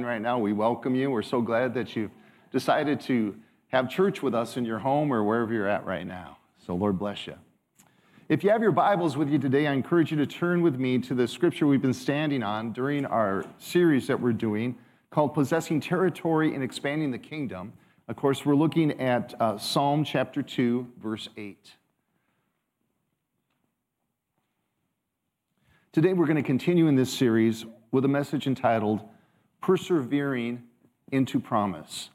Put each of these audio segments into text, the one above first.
online right now, we welcome you. We're so glad that you've decided to have church with us in your home or wherever you're at right now. So, Lord bless you. If you have your Bibles with you today, I encourage you to turn with me to the scripture we've been standing on during our series that we're doing called Possessing Territory and Expanding the Kingdom. Of course, we're looking at uh, Psalm chapter 2, verse 8. Today, we're going to continue in this series with a message entitled Persevering into Promise.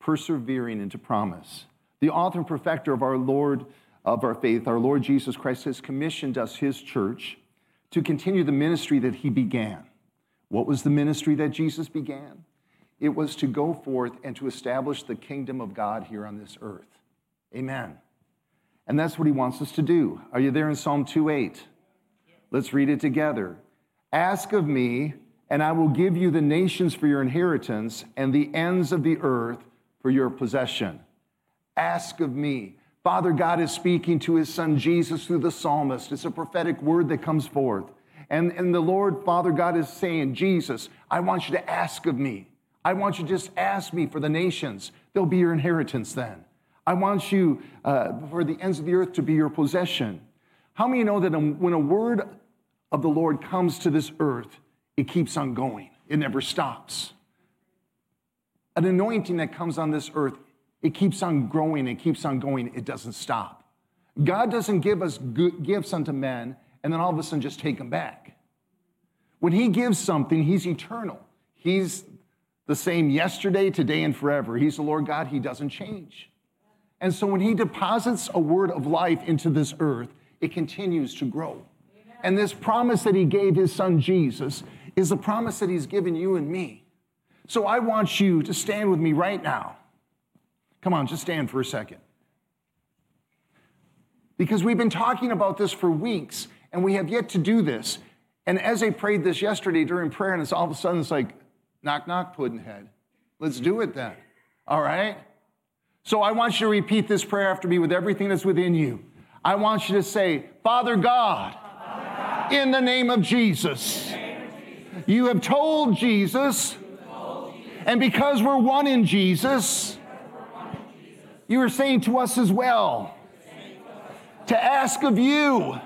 Persevering into Promise. The author and perfecter of our Lord, of our faith, our Lord Jesus Christ, has commissioned us, his church, to continue the ministry that he began. What was the ministry that Jesus began? It was to go forth and to establish the kingdom of God here on this earth. Amen. And that's what he wants us to do. Are you there in Psalm 2 8? Let's read it together. Ask of me, and I will give you the nations for your inheritance and the ends of the earth for your possession. Ask of me. Father God is speaking to his son Jesus through the psalmist. It's a prophetic word that comes forth. And, and the Lord, Father God, is saying, Jesus, I want you to ask of me. I want you to just ask me for the nations. They'll be your inheritance then. I want you uh, for the ends of the earth to be your possession. How many know that when a word of the Lord comes to this earth, it keeps on going, it never stops? An anointing that comes on this earth, it keeps on growing, it keeps on going, it doesn't stop. God doesn't give us gifts unto men and then all of a sudden just take them back. When He gives something, He's eternal. He's the same yesterday, today, and forever. He's the Lord God, He doesn't change. And so when He deposits a word of life into this earth, it continues to grow. And this promise that he gave his son Jesus is the promise that he's given you and me. So I want you to stand with me right now. Come on, just stand for a second. Because we've been talking about this for weeks and we have yet to do this. And as I prayed this yesterday during prayer, and it's all of a sudden it's like, knock, knock, puddinhead. Let's do it then. All right? So I want you to repeat this prayer after me with everything that's within you. I want you to say, Father God, in the name of Jesus, you have told Jesus, and because we're one in Jesus, you are saying to us as well to ask of you,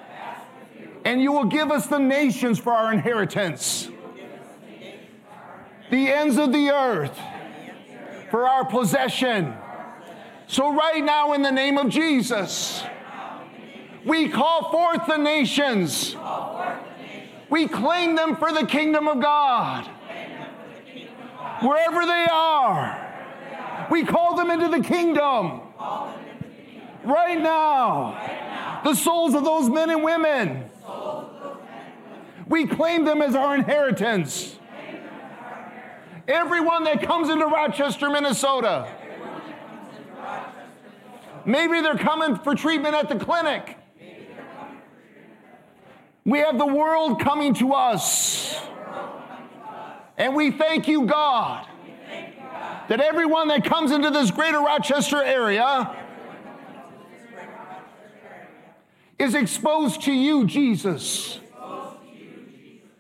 and you will give us the nations for our inheritance, the ends of the earth for our possession. So, right now, in the name of Jesus, we call forth the nations. We claim them for the kingdom of God. Wherever they are, we call them into the kingdom. Right now, the souls of those men and women, we claim them as our inheritance. Everyone that comes into Rochester, Minnesota, maybe they're coming for treatment at the clinic. We have the world coming to us. And we thank you, God, that everyone that comes into this greater Rochester area is exposed to you, Jesus.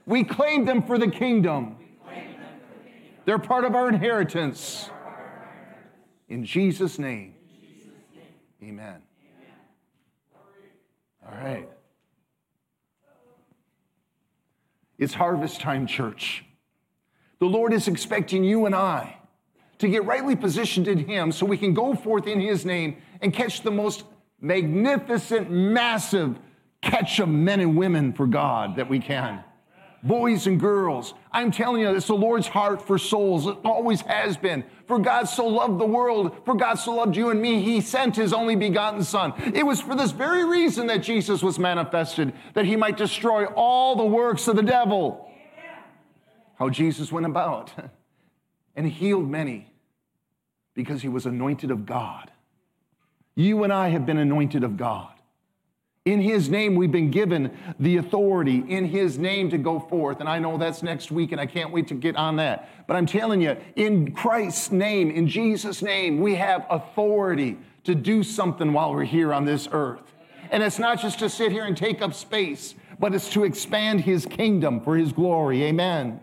We claim them for the kingdom. They're part of our inheritance. In Jesus' name, amen. All right. It's harvest time, church. The Lord is expecting you and I to get rightly positioned in Him so we can go forth in His name and catch the most magnificent, massive catch of men and women for God that we can boys and girls. I'm telling you, it's the Lord's heart for souls. It always has been. For God so loved the world, for God so loved you and me, He sent His only begotten Son. It was for this very reason that Jesus was manifested, that He might destroy all the works of the devil. How Jesus went about and healed many because He was anointed of God. You and I have been anointed of God. In his name, we've been given the authority in his name to go forth. And I know that's next week, and I can't wait to get on that. But I'm telling you, in Christ's name, in Jesus' name, we have authority to do something while we're here on this earth. And it's not just to sit here and take up space, but it's to expand his kingdom for his glory. Amen.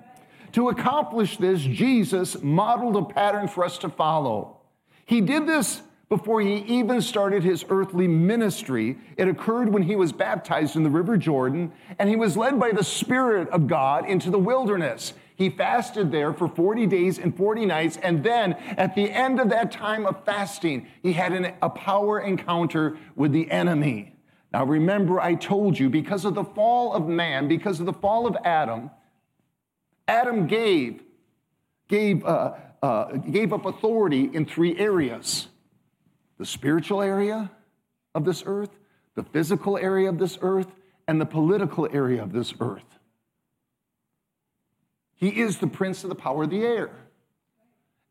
To accomplish this, Jesus modeled a pattern for us to follow. He did this before he even started his earthly ministry. It occurred when he was baptized in the River Jordan, and he was led by the Spirit of God into the wilderness. He fasted there for 40 days and 40 nights, and then at the end of that time of fasting, he had an, a power encounter with the enemy. Now, remember, I told you because of the fall of man, because of the fall of Adam, Adam gave, gave, uh, uh, gave up authority in three areas the spiritual area of this earth, the physical area of this earth, and the political area of this earth. He is the prince of the power of the air.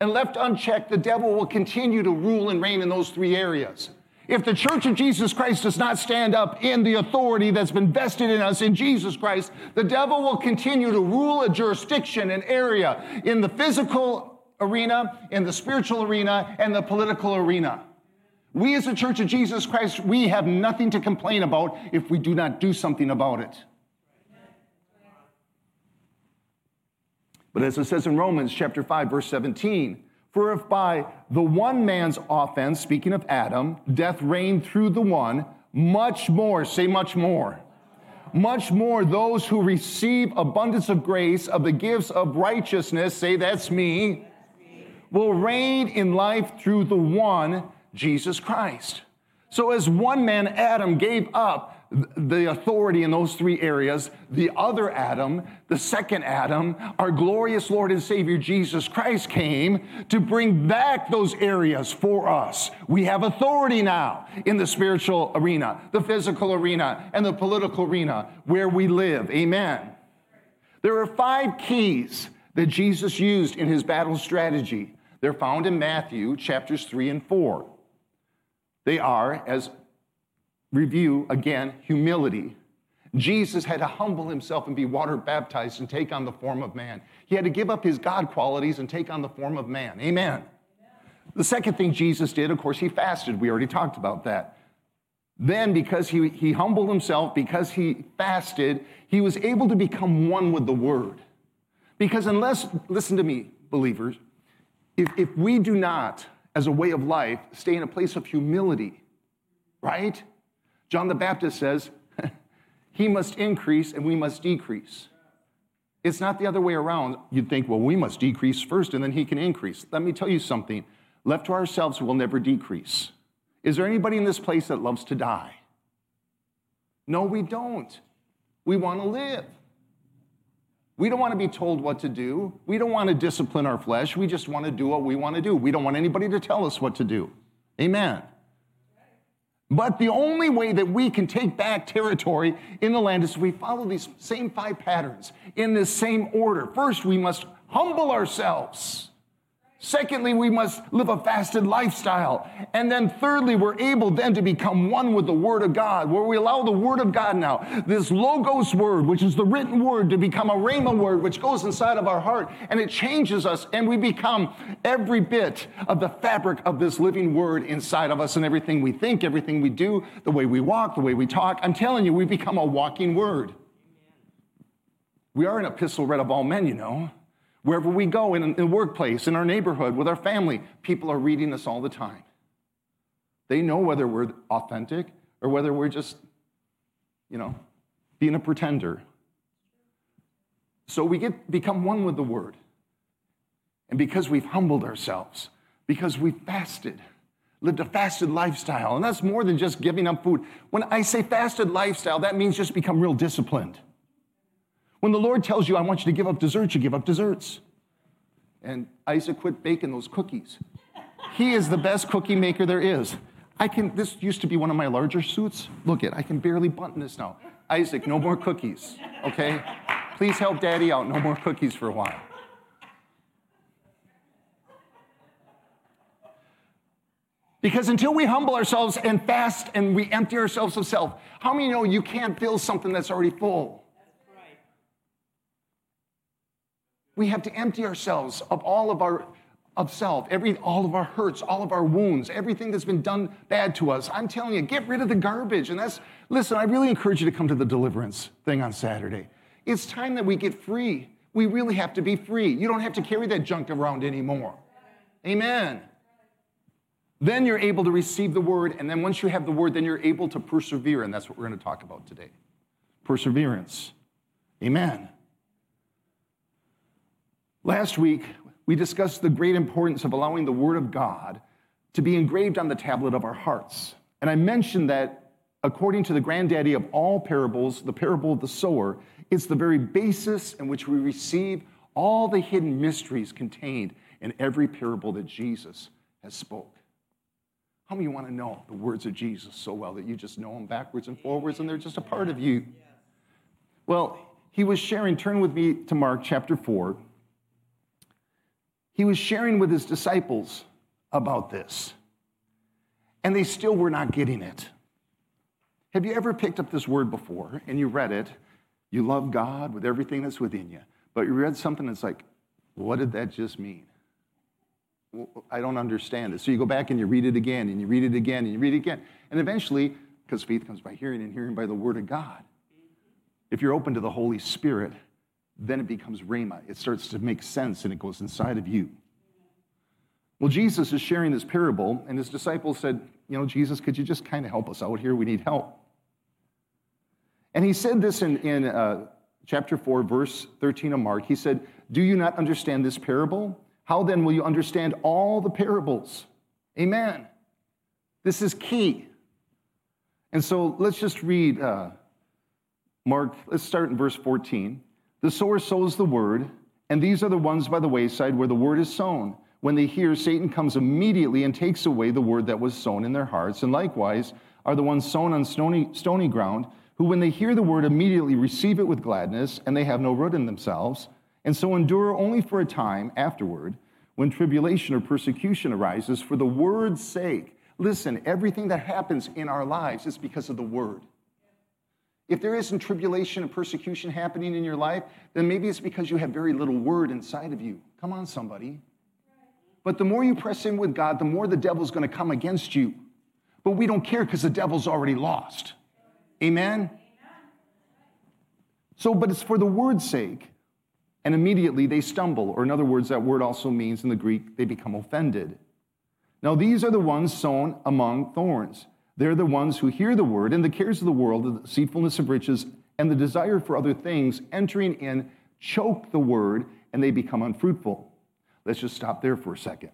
And left unchecked, the devil will continue to rule and reign in those three areas. If the church of Jesus Christ does not stand up in the authority that's been vested in us in Jesus Christ, the devil will continue to rule a jurisdiction, an area in the physical arena, in the spiritual arena, and the political arena. We as the church of Jesus Christ, we have nothing to complain about if we do not do something about it. But as it says in Romans chapter 5 verse 17, for if by the one man's offense, speaking of Adam, death reigned through the one, much more, say much more, much more those who receive abundance of grace of the gifts of righteousness, say that's me, will reign in life through the one, Jesus Christ. So as one man, Adam, gave up the authority in those three areas, the other Adam, the second Adam, our glorious Lord and Savior Jesus Christ came to bring back those areas for us. We have authority now in the spiritual arena, the physical arena, and the political arena where we live. Amen. There are five keys that Jesus used in his battle strategy. They're found in Matthew chapters 3 and 4. They are, as review again humility. Jesus had to humble himself and be water baptized and take on the form of man. He had to give up his God qualities and take on the form of man. Amen. The second thing Jesus did, of course, he fasted. We already talked about that. Then, because he, he humbled himself, because he fasted, he was able to become one with the word. Because unless, listen to me, believers, if, if we do not, as a way of life, stay in a place of humility, right? John the Baptist says, He must increase and we must decrease. It's not the other way around. You'd think, well, we must decrease first and then He can increase. Let me tell you something. Left to ourselves, we'll never decrease. Is there anybody in this place that loves to die? No, we don't. We want to live. We don't want to be told what to do. We don't want to discipline our flesh. We just want to do what we want to do. We don't want anybody to tell us what to do. Amen. But the only way that we can take back territory in the land is we follow these same five patterns in this same order. First, we must humble ourselves. Secondly, we must live a fasted lifestyle. And then thirdly, we're able then to become one with the Word of God, where we allow the Word of God now, this Logos word, which is the written word, to become a Rhema word, which goes inside of our heart and it changes us and we become every bit of the fabric of this living word inside of us and everything we think, everything we do, the way we walk, the way we talk. I'm telling you, we become a walking word. We are an epistle read of all men, you know. Wherever we go, in, the workplace, in our neighborhood, with our family, people are reading us all the time. They know whether we're authentic or whether we're just, you know, being a pretender. So we get become one with the word. And because we've humbled ourselves, because we've fasted, lived a fasted lifestyle, and that's more than just giving up food. When I say fasted lifestyle, that means just become real disciplined. When the Lord tells you, I want you to give up desserts, you give up desserts. And Isaac quit baking those cookies. He is the best cookie maker there is. I can, this used to be one of my larger suits. Look at, I can barely button this now. Isaac, no more cookies, okay? Please help daddy out, no more cookies for a while. Because until we humble ourselves and fast and we empty ourselves of self, how many know you can't fill something that's already full? We have to empty ourselves of all of our of self, every all of our hurts, all of our wounds, everything that's been done bad to us. I'm telling you, get rid of the garbage. And that's listen, I really encourage you to come to the deliverance thing on Saturday. It's time that we get free. We really have to be free. You don't have to carry that junk around anymore. Amen. Then you're able to receive the word, and then once you have the word, then you're able to persevere, and that's what we're going to talk about today. Perseverance. Amen. Last week, we discussed the great importance of allowing the word of God to be engraved on the tablet of our hearts. And I mentioned that according to the granddaddy of all parables, the parable of the sower, it's the very basis in which we receive all the hidden mysteries contained in every parable that Jesus has spoke. How many of you want to know the words of Jesus so well that you just know them backwards and forwards and they're just a part of you? Well, he was sharing, turn with me to Mark chapter 4. He was sharing with his disciples about this, and they still were not getting it. Have you ever picked up this word before and you read it? You love God with everything that's within you, but you read something that's like, what did that just mean? I don't understand it. So you go back and you read it again and you read it again and you read it again. And eventually, because faith comes by hearing and hearing by the word of God, if you're open to the Holy Spirit, then it becomes Rhema. It starts to make sense and it goes inside of you. Well, Jesus is sharing this parable, and his disciples said, You know, Jesus, could you just kind of help us out here? We need help. And he said this in, in uh, chapter 4, verse 13 of Mark. He said, Do you not understand this parable? How then will you understand all the parables? Amen. This is key. And so let's just read uh, Mark, let's start in verse 14. The sower sows the word, and these are the ones by the wayside where the word is sown. When they hear, Satan comes immediately and takes away the word that was sown in their hearts. And likewise are the ones sown on stony, stony ground, who, when they hear the word, immediately receive it with gladness, and they have no root in themselves, and so endure only for a time afterward, when tribulation or persecution arises for the word's sake. Listen, everything that happens in our lives is because of the word. If there isn't tribulation and persecution happening in your life, then maybe it's because you have very little word inside of you. Come on, somebody. But the more you press in with God, the more the devil's going to come against you. But we don't care because the devil's already lost. Amen? So, but it's for the word's sake. And immediately they stumble, or in other words, that word also means in the Greek, they become offended. Now, these are the ones sown among thorns. They're the ones who hear the word, and the cares of the world, the deceitfulness of riches, and the desire for other things entering in choke the word, and they become unfruitful. Let's just stop there for a second.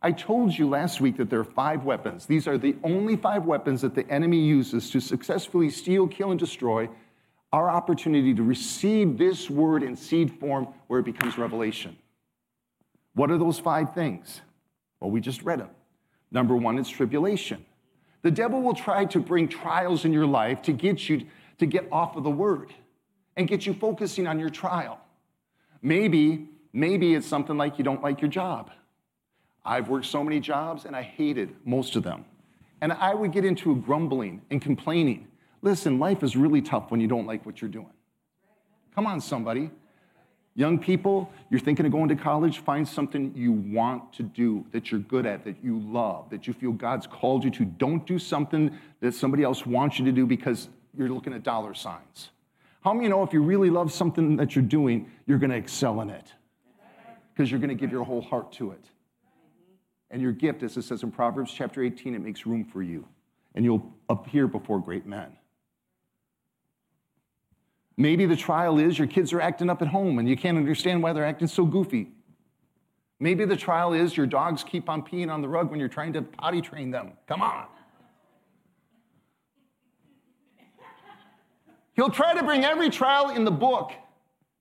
I told you last week that there are five weapons. These are the only five weapons that the enemy uses to successfully steal, kill, and destroy our opportunity to receive this word in seed form where it becomes revelation. What are those five things? Well, we just read them. Number one is tribulation. The devil will try to bring trials in your life to get you to get off of the word and get you focusing on your trial. Maybe, maybe it's something like you don't like your job. I've worked so many jobs and I hated most of them. And I would get into a grumbling and complaining. Listen, life is really tough when you don't like what you're doing. Come on, somebody. Young people, you're thinking of going to college, find something you want to do, that you're good at, that you love, that you feel God's called you to. Don't do something that somebody else wants you to do because you're looking at dollar signs. How many know if you really love something that you're doing, you're going to excel in it? Because you're going to give your whole heart to it. And your gift, as it says in Proverbs chapter 18, it makes room for you, and you'll appear before great men. Maybe the trial is your kids are acting up at home and you can't understand why they're acting so goofy. Maybe the trial is your dogs keep on peeing on the rug when you're trying to potty train them. Come on. He'll try to bring every trial in the book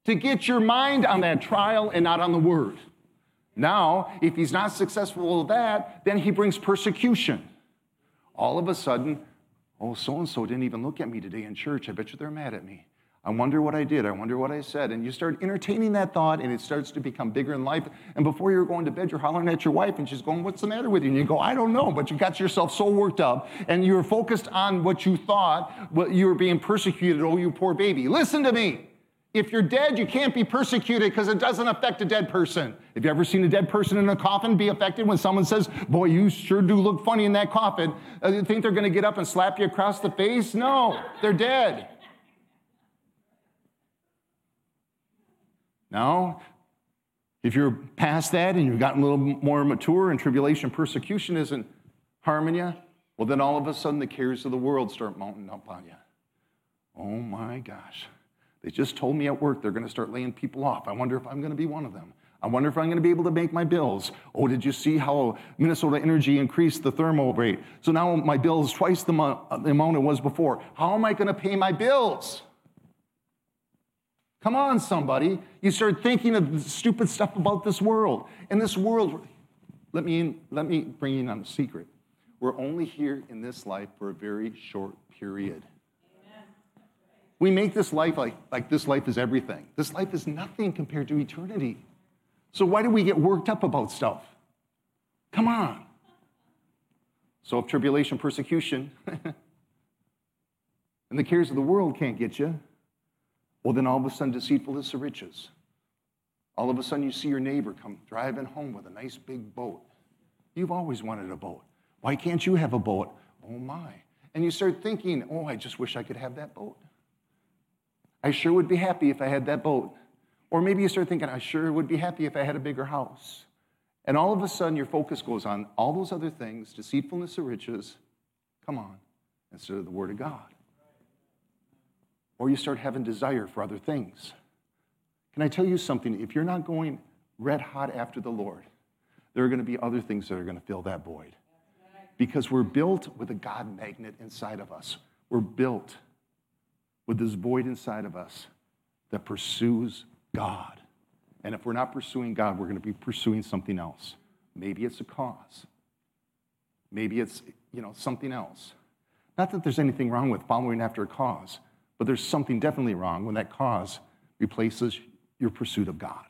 to get your mind on that trial and not on the word. Now, if he's not successful with that, then he brings persecution. All of a sudden, oh, so and so didn't even look at me today in church. I bet you they're mad at me. I wonder what I did. I wonder what I said. And you start entertaining that thought, and it starts to become bigger in life. And before you're going to bed, you're hollering at your wife, and she's going, What's the matter with you? And you go, I don't know. But you got yourself so worked up, and you're focused on what you thought, what you were being persecuted. Oh, you poor baby. Listen to me. If you're dead, you can't be persecuted because it doesn't affect a dead person. Have you ever seen a dead person in a coffin be affected when someone says, Boy, you sure do look funny in that coffin? Uh, you think they're going to get up and slap you across the face? No, they're dead. Now, if you're past that and you've gotten a little more mature and tribulation, persecution isn't harming you, well, then all of a sudden the cares of the world start mounting up on you. Oh my gosh. They just told me at work they're going to start laying people off. I wonder if I'm going to be one of them. I wonder if I'm going to be able to make my bills. Oh, did you see how Minnesota Energy increased the thermal rate? So now my bill is twice the, uh, the amount it was before. How am I going to pay my bills? Come on, somebody. You start thinking of stupid stuff about this world. And this world, let me, in, let me bring in on a secret. We're only here in this life for a very short period. We make this life like, like this life is everything. This life is nothing compared to eternity. So why do we get worked up about stuff? Come on. So if tribulation, persecution, and the cares of the world can't get you, well, then all of a sudden deceitfulness of riches. All of a sudden you see your neighbor come driving home with a nice big boat. You've always wanted a boat. Why can't you have a boat? Oh my. And you start thinking, oh, I just wish I could have that boat. I sure would be happy if I had that boat. Or maybe you start thinking, I sure would be happy if I had a bigger house. And all of a sudden, your focus goes on all those other things deceitfulness of riches, come on, instead of the Word of God. Or you start having desire for other things. Can I tell you something? If you're not going red hot after the Lord, there are going to be other things that are going to fill that void. Because we're built with a God magnet inside of us. We're built with this void inside of us that pursues God. And if we're not pursuing God, we're going to be pursuing something else. Maybe it's a cause. Maybe it's, you know, something else. Not that there's anything wrong with following after a cause, but there's something definitely wrong when that cause replaces your pursuit of God.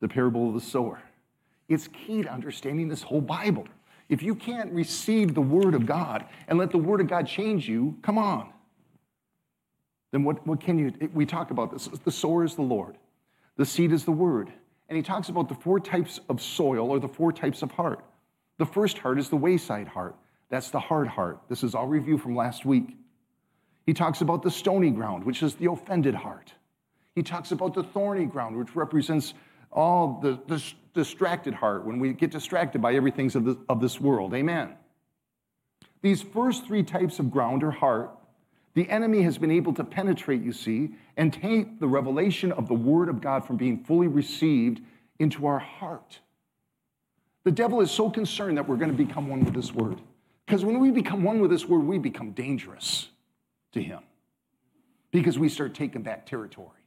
The parable of the sower. It's key to understanding this whole Bible. If you can't receive the Word of God and let the Word of God change you, come on. Then what, what can you? We talk about this. The sower is the Lord, the seed is the Word. And he talks about the four types of soil or the four types of heart. The first heart is the wayside heart. That's the hard heart. This is all review from last week. He talks about the stony ground, which is the offended heart. He talks about the thorny ground, which represents all the, the distracted heart when we get distracted by everything of of this world. Amen. These first three types of ground or heart, the enemy has been able to penetrate, you see, and take the revelation of the Word of God from being fully received into our heart. The devil is so concerned that we're going to become one with this Word. Because when we become one with this Word, we become dangerous to him because we start taking back territory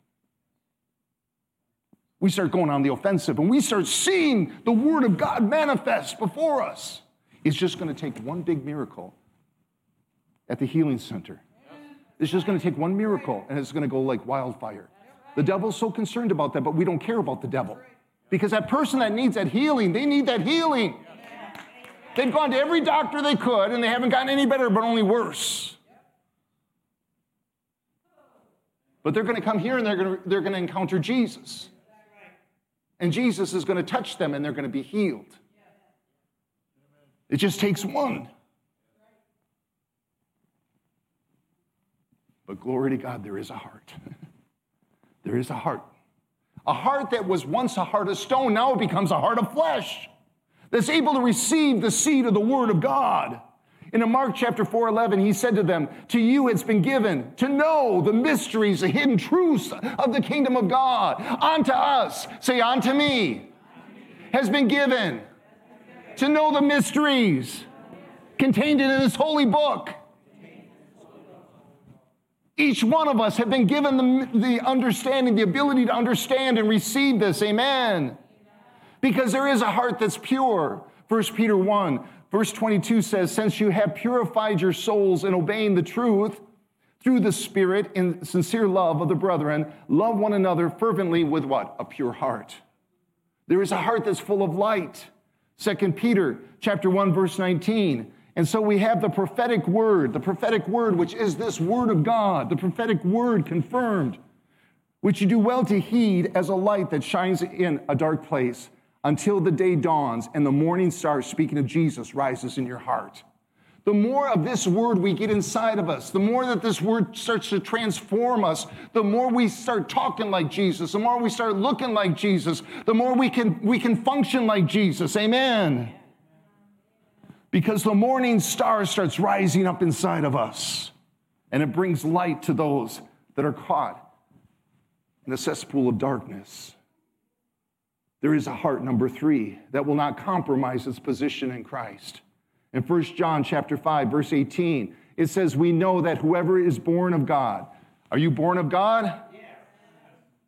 we start going on the offensive and we start seeing the Word of God manifest before us. It's just going to take one big miracle at the healing center. It's just going to take one miracle and it's going to go like wildfire. The devil's so concerned about that, but we don't care about the devil. Because that person that needs that healing, they need that healing. They've gone to every doctor they could and they haven't gotten any better, but only worse. But they're going to come here and they're going to, they're going to encounter Jesus. And Jesus is going to touch them and they're going to be healed. It just takes one. But glory to God, there is a heart. there is a heart. A heart that was once a heart of stone, now it becomes a heart of flesh that's able to receive the seed of the Word of God. In Mark chapter 4 11, he said to them, To you it's been given to know the mysteries, the hidden truths of the kingdom of God. Unto us, say, unto me, has been given to know the mysteries contained in this holy book. Each one of us have been given the, the understanding, the ability to understand and receive this. Amen. Because there is a heart that's pure. 1 Peter 1 Verse 22 says, Since you have purified your souls in obeying the truth through the Spirit in sincere love of the brethren, love one another fervently with what? A pure heart. There is a heart that's full of light. 2 Peter chapter 1, verse 19. And so we have the prophetic word, the prophetic word, which is this word of God, the prophetic word confirmed, which you do well to heed as a light that shines in a dark place until the day dawns and the morning star, speaking of Jesus, rises in your heart. the more of this word we get inside of us, the more that this word starts to transform us, the more we start talking like Jesus, the more we start looking like Jesus, the more we can, we can function like Jesus. Amen. Because the morning star starts rising up inside of us and it brings light to those that are caught in a cesspool of darkness. There is a heart, number three, that will not compromise its position in Christ. In 1 John chapter 5, verse 18, it says, We know that whoever is born of God. Are you born of God? Yeah.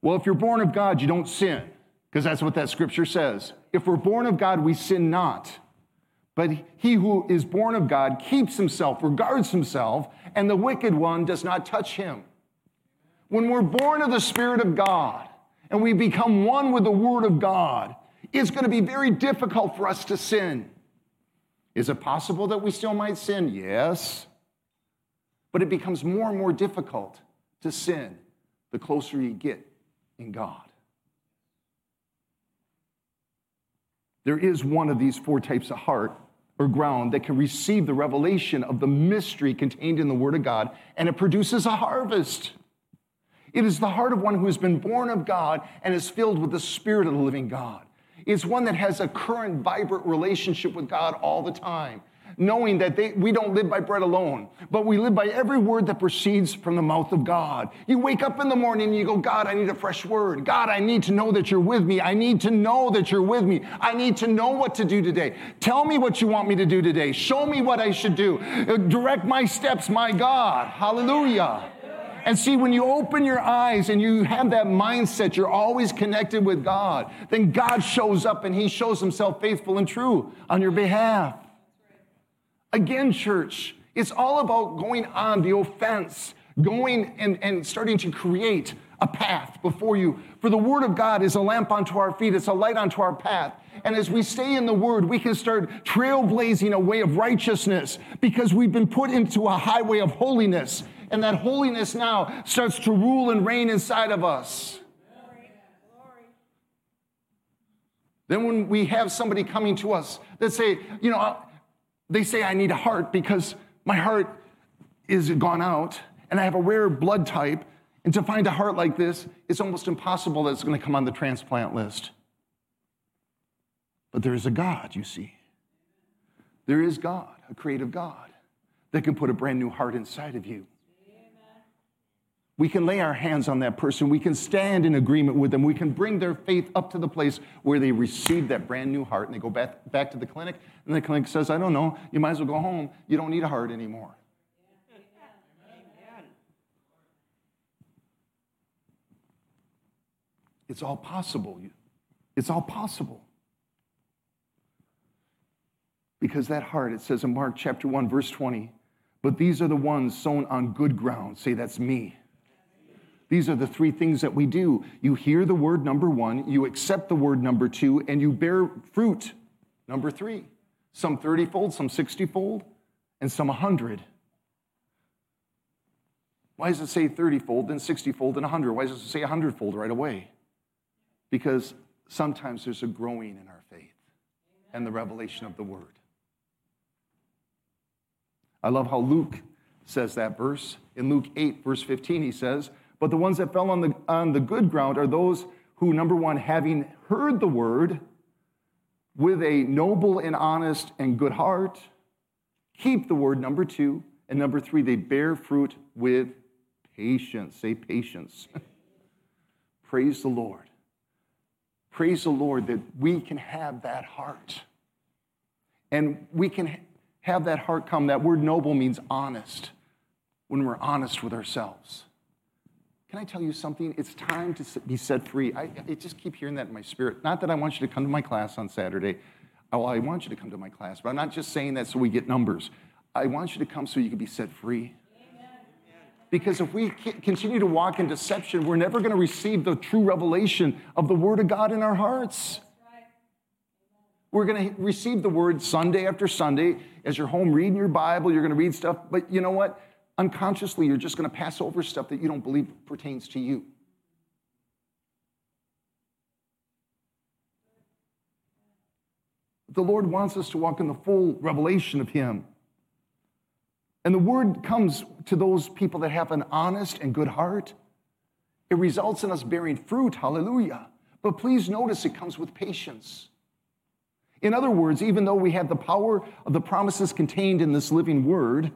Well, if you're born of God, you don't sin, because that's what that scripture says. If we're born of God, we sin not. But he who is born of God keeps himself, regards himself, and the wicked one does not touch him. When we're born of the Spirit of God and we become one with the Word of God, it's going to be very difficult for us to sin. Is it possible that we still might sin? Yes. But it becomes more and more difficult to sin the closer you get in God. There is one of these four types of heart or ground that can receive the revelation of the mystery contained in the Word of God, and it produces a harvest. It is the heart of one who has been born of God and is filled with the Spirit of the living God It's one that has a current, vibrant relationship with God all the time, knowing that they, we don't live by bread alone, but we live by every word that proceeds from the mouth of God. You wake up in the morning and you go, God, I need a fresh word. God, I need to know that you're with me. I need to know that you're with me. I need to know what to do today. Tell me what you want me to do today. Show me what I should do. Direct my steps, my God. Hallelujah. And see, when you open your eyes and you have that mindset, you're always connected with God, then God shows up and He shows Himself faithful and true on your behalf. Again, church, it's all about going on the offense, going and, and starting to create a path before you. For the Word of God is a lamp unto our feet, it's a light unto our path. And as we stay in the Word, we can start trailblazing a way of righteousness because we've been put into a highway of holiness and that holiness now starts to rule and reign inside of us. Then, when we have somebody coming to us that say, you know, they say, I need a heart because my heart is gone out and I have a rare blood type. And to find a heart like this, it's almost impossible that it's going to come on the transplant list. But there is a God, you see. There is God, a creative God, that can put a brand new heart inside of you. We can lay our hands on that person. We can stand in agreement with them. We can bring their faith up to the place where they receive that brand new heart and they go back, back to the clinic. And the clinic says, I don't know, you might as well go home. You don't need a heart anymore. It's all possible. It's all possible. Because that heart, it says in Mark chapter 1, verse 20, but these are the ones sown on good ground. Say, that's me. These are the three things that we do. You hear the word number one, you accept the word number two, and you bear fruit number three. Some 30 fold, some 60 fold, and some 100. Why does it say 30 fold, then 60 fold, and 100? Why does it say 100 fold right away? Because sometimes there's a growing in our faith and the revelation of the word. I love how Luke says that verse. In Luke 8, verse 15, he says, but the ones that fell on the, on the good ground are those who, number one, having heard the word with a noble and honest and good heart, keep the word, number two. And number three, they bear fruit with patience. Say patience. Praise the Lord. Praise the Lord that we can have that heart. And we can have that heart come. That word noble means honest, when we're honest with ourselves. Can I tell you something? It's time to be set free. I, I, just keep hearing that in my spirit. Not that I want you to come to my class on Saturday. Oh, I want you to come to my class, but I'm not just saying that so we get numbers. I want you to come so you can be set free. Because if we continue to walk in deception, we're never going to receive the true revelation of the Word of God in our hearts. We're going to receive the Word Sunday after Sunday. As you're home reading your Bible, you're going to read stuff. But you know what? Unconsciously you're just going to pass over stuff that you don't believe pertains to you. The Lord wants us to walk in the full revelation of Him. And the word comes to those people that have an honest and good heart. It results in us bearing fruit, hallelujah. But please notice it comes with patience. In other words, even though we have the power of the promises contained in this living word,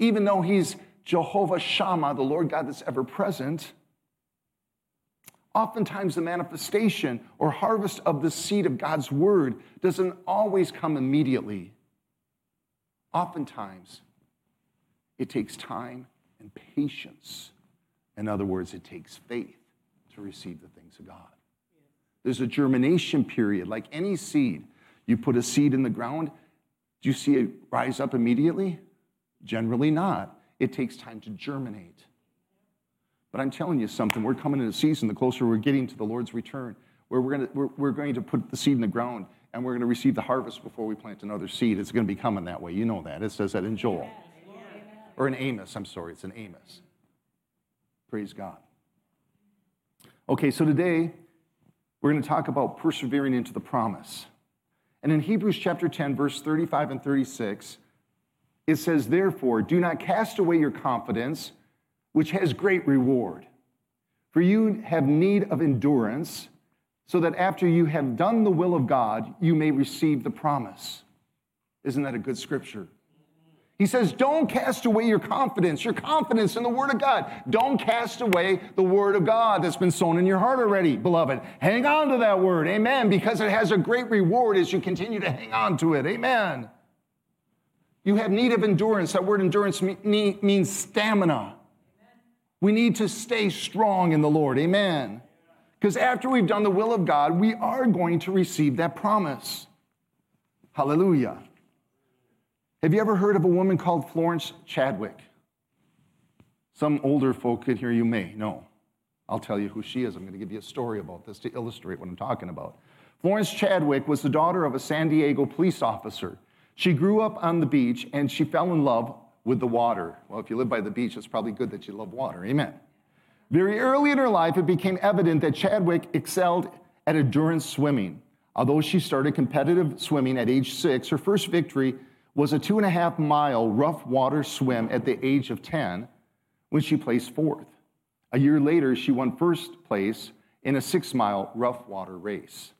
even though He's Jehovah Shammah, the Lord God that's ever present, oftentimes the manifestation or harvest of the seed of God's word doesn't always come immediately. Oftentimes, it takes time and patience. In other words, it takes faith to receive the things of God. There's a germination period, like any seed. You put a seed in the ground, do you see it rise up immediately? Generally not. It takes time to germinate. But I'm telling you something, we're coming in a season, the closer we're getting to the Lord's return, where we're, gonna, we're, we're going to put the seed in the ground and we're going to receive the harvest before we plant another seed. It's going to be coming that way. You know that. It says that in Joel. Or in Amos, I'm sorry, it's in Amos. Praise God. Okay, so today we're going to talk about persevering into the promise. And in Hebrews chapter 10, verse 35 and 36, it says, Therefore, do not cast away your confidence, which has great reward. For you have need of endurance, so that after you have done the will of God, you may receive the promise. Isn't that a good scripture? He says, Don't cast away your confidence, your confidence in the Word of God. Don't cast away the Word of God that's been sown in your heart already, beloved. Hang on to that Word, amen, because it has a great reward as you continue to hang on to it, amen. You have need of endurance. That word endurance means stamina. We need to stay strong in the Lord, amen. Because after we've done the will of God, we are going to receive that promise. Hallelujah. Have you ever heard of a woman called Florence Chadwick? Some older folk in here you may know. I'll tell you who she is. I'm going to give you a story about this to illustrate what I'm talking about. Florence Chadwick was the daughter of a San Diego police officer. She grew up on the beach and she fell in love with the water. Well, if you live by the beach, it's probably good that you love water. Amen. Very early in her life, it became evident that Chadwick excelled at endurance swimming. Although she started competitive swimming at age six, her first victory was a two and a half mile rough water swim at the age of 10 when she placed fourth. A year later, she won first place in a six mile rough water race.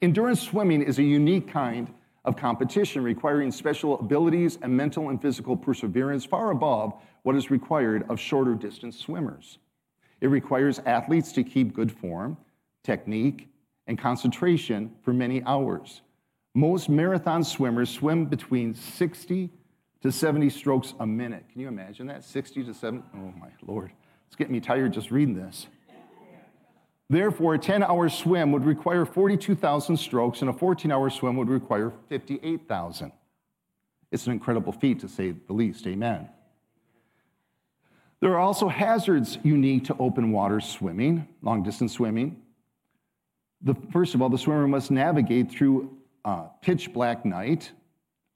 Endurance swimming is a unique kind of competition requiring special abilities and mental and physical perseverance far above what is required of shorter distance swimmers. It requires athletes to keep good form, technique, and concentration for many hours. Most marathon swimmers swim between 60 to 70 strokes a minute. Can you imagine that? 60 to 70? Oh my Lord. It's getting me tired just reading this. Therefore, a 10 hour swim would require 42,000 strokes, and a 14 hour swim would require 58,000. It's an incredible feat, to say the least. Amen. There are also hazards unique to open water swimming, long distance swimming. The, first of all, the swimmer must navigate through uh, pitch black night,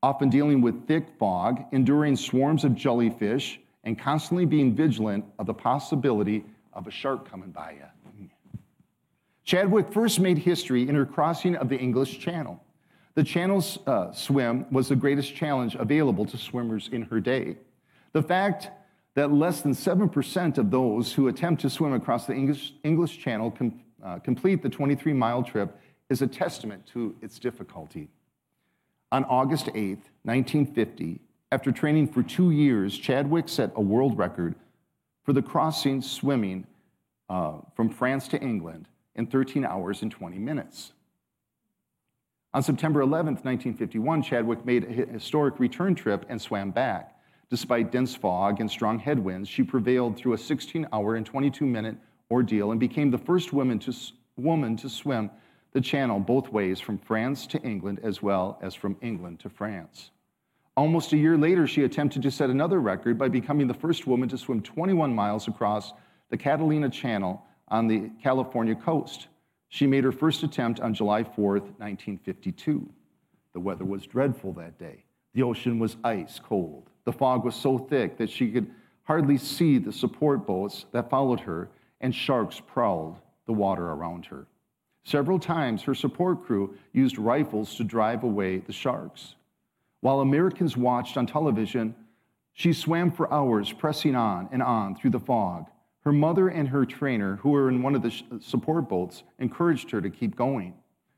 often dealing with thick fog, enduring swarms of jellyfish, and constantly being vigilant of the possibility of a shark coming by you. Chadwick first made history in her crossing of the English Channel. The Channel's uh, swim was the greatest challenge available to swimmers in her day. The fact that less than 7% of those who attempt to swim across the English, English Channel com, uh, complete the 23 mile trip is a testament to its difficulty. On August 8, 1950, after training for two years, Chadwick set a world record for the crossing swimming uh, from France to England in 13 hours and 20 minutes. On September 11, 1951, Chadwick made a historic return trip and swam back. Despite dense fog and strong headwinds, she prevailed through a 16 hour and 22 minute ordeal and became the first woman to, woman to swim the channel both ways from France to England as well as from England to France. Almost a year later, she attempted to set another record by becoming the first woman to swim 21 miles across the Catalina Channel on the California coast. She made her first attempt on July 4th, 1952. The weather was dreadful that day. The ocean was ice cold. The fog was so thick that she could hardly see the support boats that followed her, and sharks prowled the water around her. Several times, her support crew used rifles to drive away the sharks. While Americans watched on television She swam for hours, pressing on and on through the fog. Her mother and her trainer, who were in one of the support boats, encouraged her to keep going.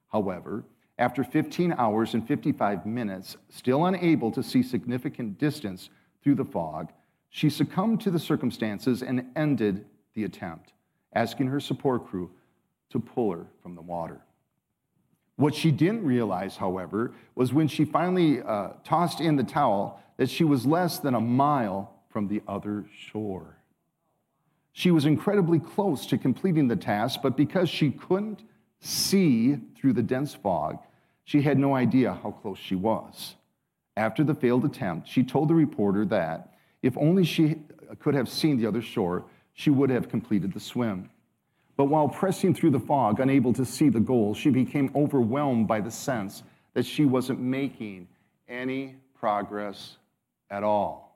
However, after 15 hours and 55 minutes, still unable to see significant distance through the fog, she succumbed to the circumstances and ended the attempt, asking her support crew to pull her from the water. What she didn't realize, however, was when she finally uh, tossed in the towel that she was less than a mile from the other shore. She was incredibly close to completing the task, but because she couldn't see through the dense fog, she had no idea how close she was. After the failed attempt, she told the reporter that if only she could have seen the other shore, she would have completed the swim. But while pressing through the fog, unable to see the goal, she became overwhelmed by the sense that she wasn't making any progress at all.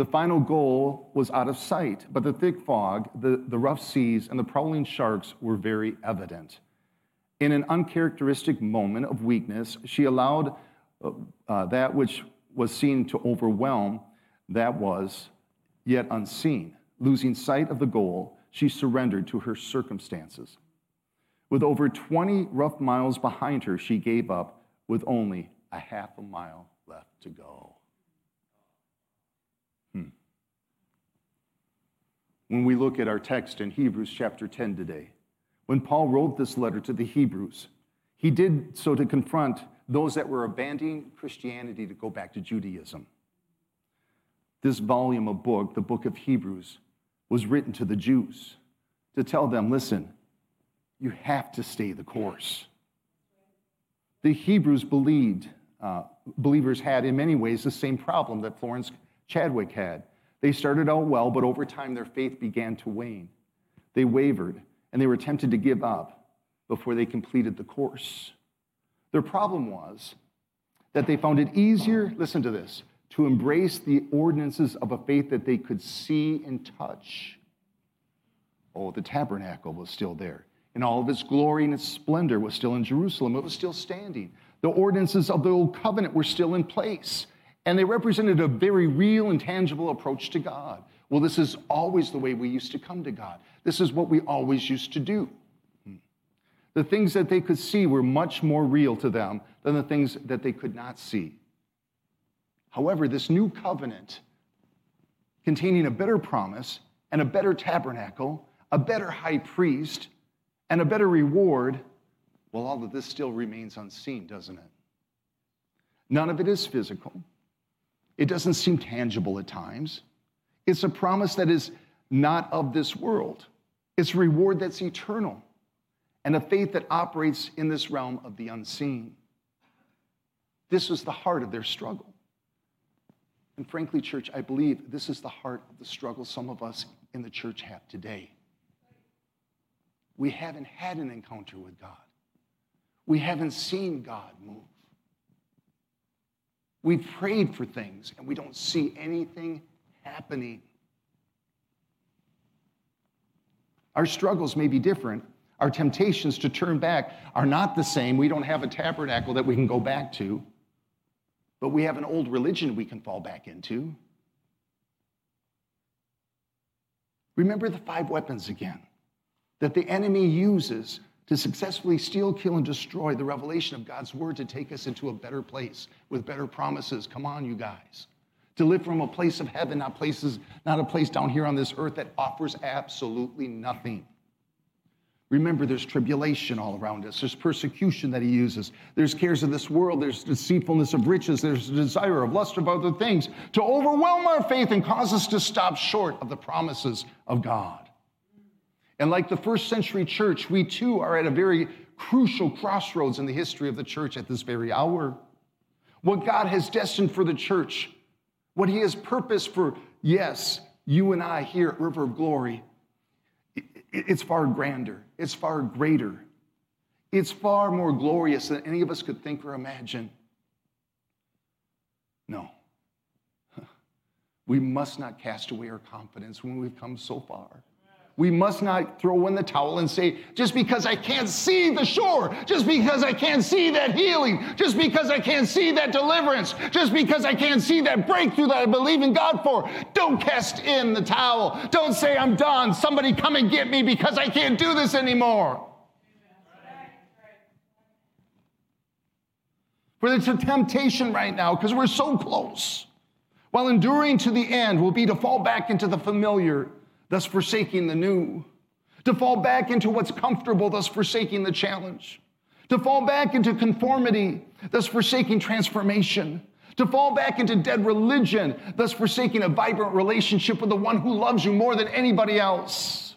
The final goal was out of sight, but the thick fog, the, the rough seas, and the prowling sharks were very evident. In an uncharacteristic moment of weakness, she allowed uh, uh, that which was seen to overwhelm that was yet unseen. Losing sight of the goal, she surrendered to her circumstances. With over 20 rough miles behind her, she gave up with only a half a mile left to go. When we look at our text in Hebrews chapter 10 today, when Paul wrote this letter to the Hebrews, he did so to confront those that were abandoning Christianity to go back to Judaism. This volume of book, the book of Hebrews, was written to the Jews to tell them listen, you have to stay the course. The Hebrews believed, uh, believers had in many ways the same problem that Florence Chadwick had. They started out well, but over time their faith began to wane. They wavered and they were tempted to give up before they completed the course. Their problem was that they found it easier, listen to this, to embrace the ordinances of a faith that they could see and touch. Oh, the tabernacle was still there. And all of its glory and its splendor was still in Jerusalem. It was still standing. The ordinances of the old covenant were still in place. And they represented a very real and tangible approach to God. Well, this is always the way we used to come to God. This is what we always used to do. Hmm. The things that they could see were much more real to them than the things that they could not see. However, this new covenant, containing a better promise and a better tabernacle, a better high priest, and a better reward, well, all of this still remains unseen, doesn't it? None of it is physical. It doesn't seem tangible at times. It's a promise that is not of this world. It's a reward that's eternal and a faith that operates in this realm of the unseen. This was the heart of their struggle. And frankly, church, I believe this is the heart of the struggle some of us in the church have today. We haven't had an encounter with God, we haven't seen God move. We've prayed for things and we don't see anything happening. Our struggles may be different. Our temptations to turn back are not the same. We don't have a tabernacle that we can go back to. But we have an old religion we can fall back into. Remember the five weapons again that the enemy uses to successfully steal, kill, and destroy the revelation of God's word to take us into a better place with better promises. Come on, you guys. To live from a place of heaven, not places, not a place down here on this earth that offers absolutely nothing. Remember, there's tribulation all around us. There's persecution that he uses. There's cares of this world. There's deceitfulness of riches. There's desire of lust of other things to overwhelm our faith and cause us to stop short of the promises of God. And like the first century church, we too are at a very crucial crossroads in the history of the church at this very hour. What God has destined for the church, what he has purposed for, yes, you and I here at River of Glory, it's far grander, it's far greater, it's far more glorious than any of us could think or imagine. No. We must not cast away our confidence when we've come so far. We must not throw in the towel and say, just because I can't see the shore, just because I can't see that healing, just because I can't see that deliverance, just because I can't see that breakthrough that I believe in God for, don't cast in the towel. Don't say, I'm done. Somebody come and get me because I can't do this anymore. For it's a temptation right now because we're so close. While enduring to the end will be to fall back into the familiar thus forsaking the new, to fall back into what's comfortable, thus forsaking the challenge, to fall back into conformity, thus forsaking transformation, to fall back into dead religion, thus forsaking a vibrant relationship with the one who loves you more than anybody else,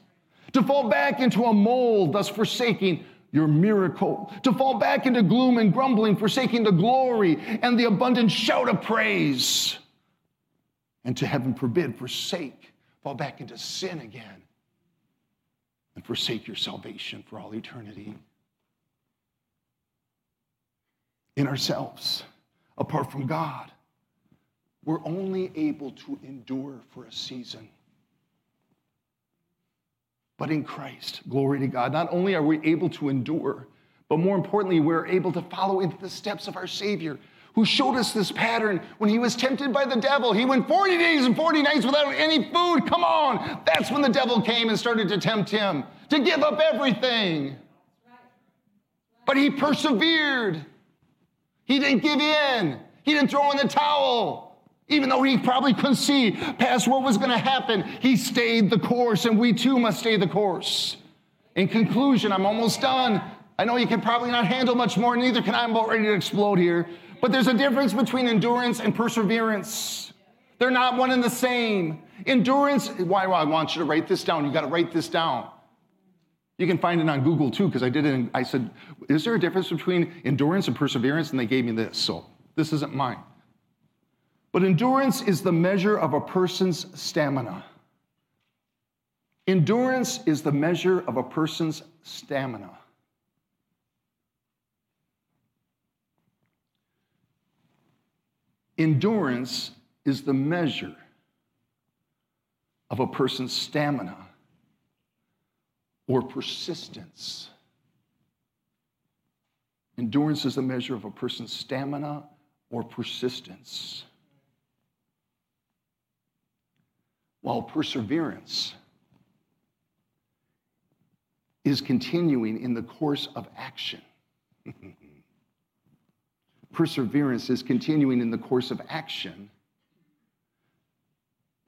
to fall back into a mold, thus forsaking your miracle, to fall back into gloom and grumbling, forsaking the glory and the abundant shout of praise, and to heaven forbid, forsake fall back into sin again and forsake your salvation for all eternity. In ourselves, apart from God, we're only able to endure for a season. But in Christ, glory to God, not only are we able to endure, but more importantly, we're able to follow into the steps of our Savior who showed us this pattern when he was tempted by the devil. He went 40 days and 40 nights without any food. Come on. That's when the devil came and started to tempt him to give up everything. But he persevered. He didn't give in. He didn't throw in the towel. Even though he probably couldn't see past what was going to happen, he stayed the course, and we too must stay the course. In conclusion, I'm almost done. I know you can probably not handle much more, neither can I. I'm about ready to explode here. But there's a difference between endurance and perseverance. They're not one and the same. Endurance, why well, I want you to write this down. You got to write this down. You can find it on Google too, because I did it. And I said, Is there a difference between endurance and perseverance? And they gave me this. So this isn't mine. But endurance is the measure of a person's stamina. Endurance is the measure of a person's stamina. Endurance is the measure of a person's stamina or persistence. Endurance is the measure of a person's stamina or persistence. While perseverance is continuing in the course of action. Perseverance is continuing in the course of action.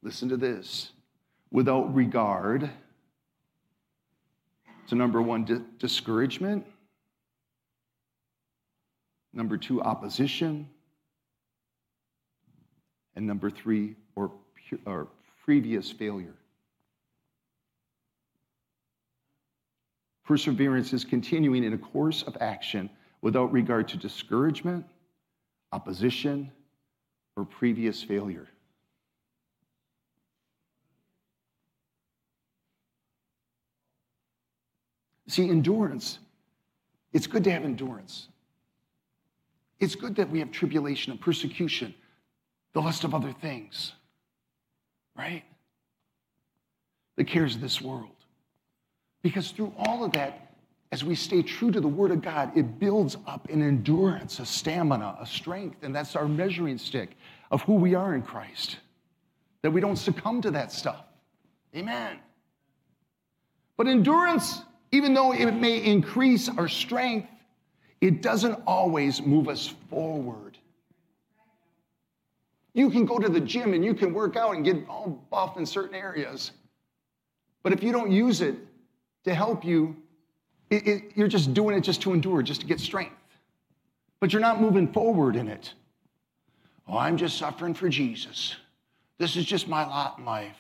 Listen to this without regard to number one, di- discouragement, number two, opposition, and number three, or, or previous failure. Perseverance is continuing in a course of action without regard to discouragement, opposition, or previous failure. See, endurance, it's good to have endurance. It's good that we have tribulation and persecution, the lust of other things, right? The cares of this world. Because through all of that, as we stay true to the Word of God, it builds up an endurance, a stamina, a strength, and that's our measuring stick of who we are in Christ. That we don't succumb to that stuff. Amen. But endurance, even though it may increase our strength, it doesn't always move us forward. You can go to the gym and you can work out and get all buff in certain areas. But if you don't use it to help you it, it, you're just doing it just to endure, just to get strength. But you're not moving forward in it. Oh, I'm just suffering for Jesus. This is just my lot in life.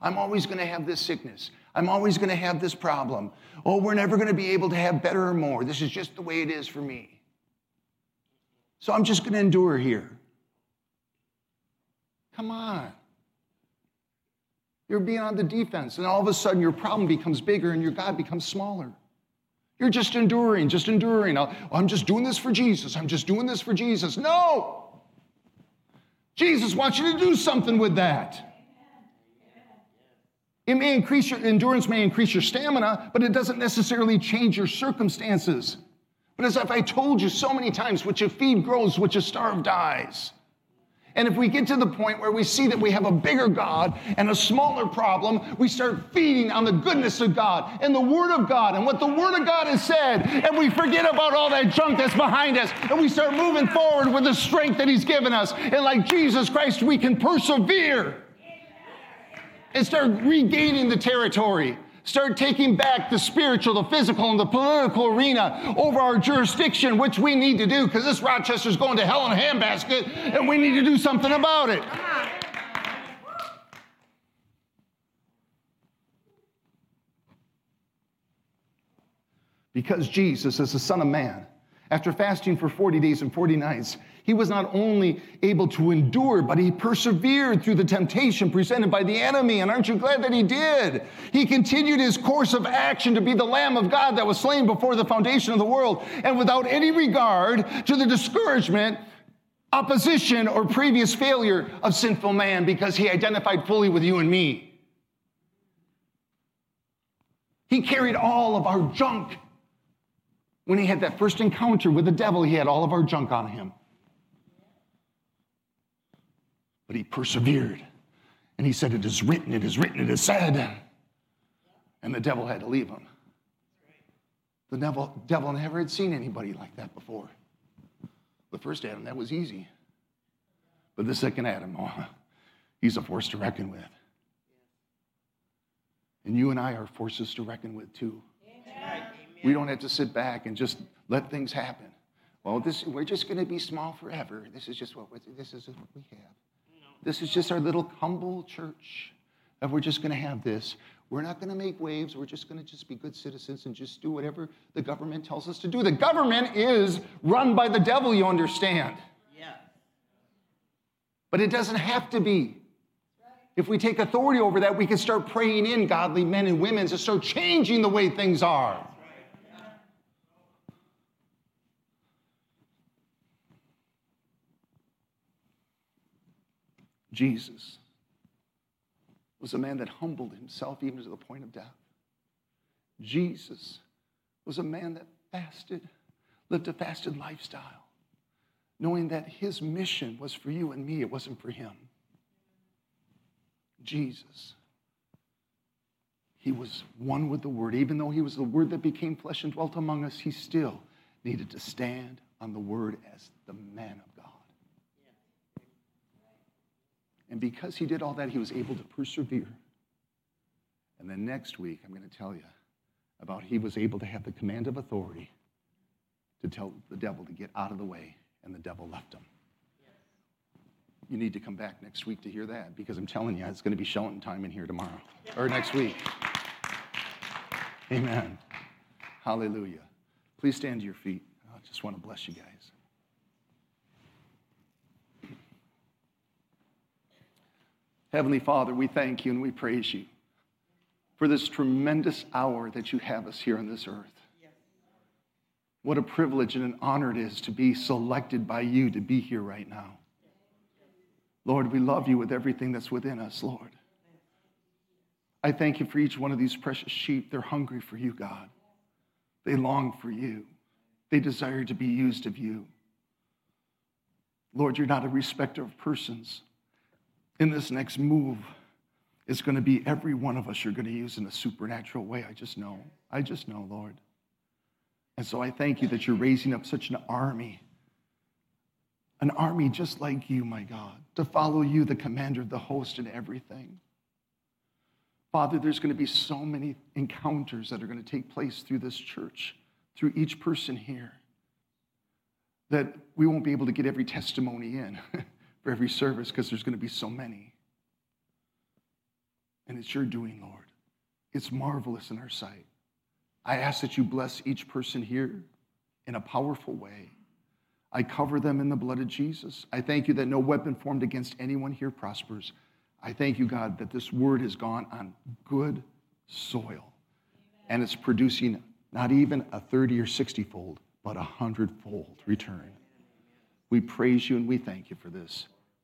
I'm always going to have this sickness. I'm always going to have this problem. Oh, we're never going to be able to have better or more. This is just the way it is for me. So I'm just going to endure here. Come on. You're being on the defense, and all of a sudden your problem becomes bigger and your God becomes smaller. You're just enduring, just enduring. I'm just doing this for Jesus. I'm just doing this for Jesus. No! Jesus wants you to do something with that. It may increase your endurance, may increase your stamina, but it doesn't necessarily change your circumstances. But as if I told you so many times, what you feed grows, what you starve dies. And if we get to the point where we see that we have a bigger God and a smaller problem, we start feeding on the goodness of God and the Word of God and what the Word of God has said, and we forget about all that junk that's behind us, and we start moving forward with the strength that He's given us. And like Jesus Christ, we can persevere and start regaining the territory. Start taking back the spiritual, the physical, and the political arena over our jurisdiction, which we need to do because this Rochester's going to hell in a handbasket and we need to do something about it. Because Jesus is the Son of Man, after fasting for 40 days and 40 nights, he was not only able to endure, but he persevered through the temptation presented by the enemy. And aren't you glad that he did? He continued his course of action to be the Lamb of God that was slain before the foundation of the world, and without any regard to the discouragement, opposition, or previous failure of sinful man, because he identified fully with you and me. He carried all of our junk. When he had that first encounter with the devil, he had all of our junk on him. But he persevered. And he said, It is written, it is written, it is said. And the devil had to leave him. The devil, devil never had seen anybody like that before. The first Adam, that was easy. But the second Adam, oh, he's a force to reckon with. And you and I are forces to reckon with too. Amen. We don't have to sit back and just let things happen. Well, this, we're just going to be small forever. This is just what this is what we have. This is just our little humble church. And we're just going to have this. We're not going to make waves. We're just going to just be good citizens and just do whatever the government tells us to do. The government is run by the devil, you understand. Yeah. But it doesn't have to be. If we take authority over that, we can start praying in godly men and women to start changing the way things are. Jesus was a man that humbled himself even to the point of death. Jesus was a man that fasted, lived a fasted lifestyle, knowing that his mission was for you and me, it wasn't for him. Jesus, he was one with the Word. Even though he was the Word that became flesh and dwelt among us, he still needed to stand on the Word as the man of And because he did all that, he was able to persevere. And then next week, I'm going to tell you about he was able to have the command of authority to tell the devil to get out of the way, and the devil left him. You need to come back next week to hear that because I'm telling you, it's going to be shouting time in here tomorrow or next week. Amen. Hallelujah. Please stand to your feet. I just want to bless you guys. Heavenly Father, we thank you and we praise you for this tremendous hour that you have us here on this earth. What a privilege and an honor it is to be selected by you to be here right now. Lord, we love you with everything that's within us, Lord. I thank you for each one of these precious sheep. They're hungry for you, God. They long for you. They desire to be used of you. Lord, you're not a respecter of persons in this next move is going to be every one of us you're going to use in a supernatural way. I just know. I just know, Lord. And so I thank you that you're raising up such an army, an army just like you, my God, to follow you, the commander of the host, and everything. Father, there's going to be so many encounters that are going to take place through this church, through each person here, that we won't be able to get every testimony in. for every service because there's going to be so many. And it's your doing, Lord. It's marvelous in our sight. I ask that you bless each person here in a powerful way. I cover them in the blood of Jesus. I thank you that no weapon formed against anyone here prospers. I thank you, God, that this word has gone on good soil and it's producing not even a 30 or 60 fold, but a hundredfold return. We praise you and we thank you for this.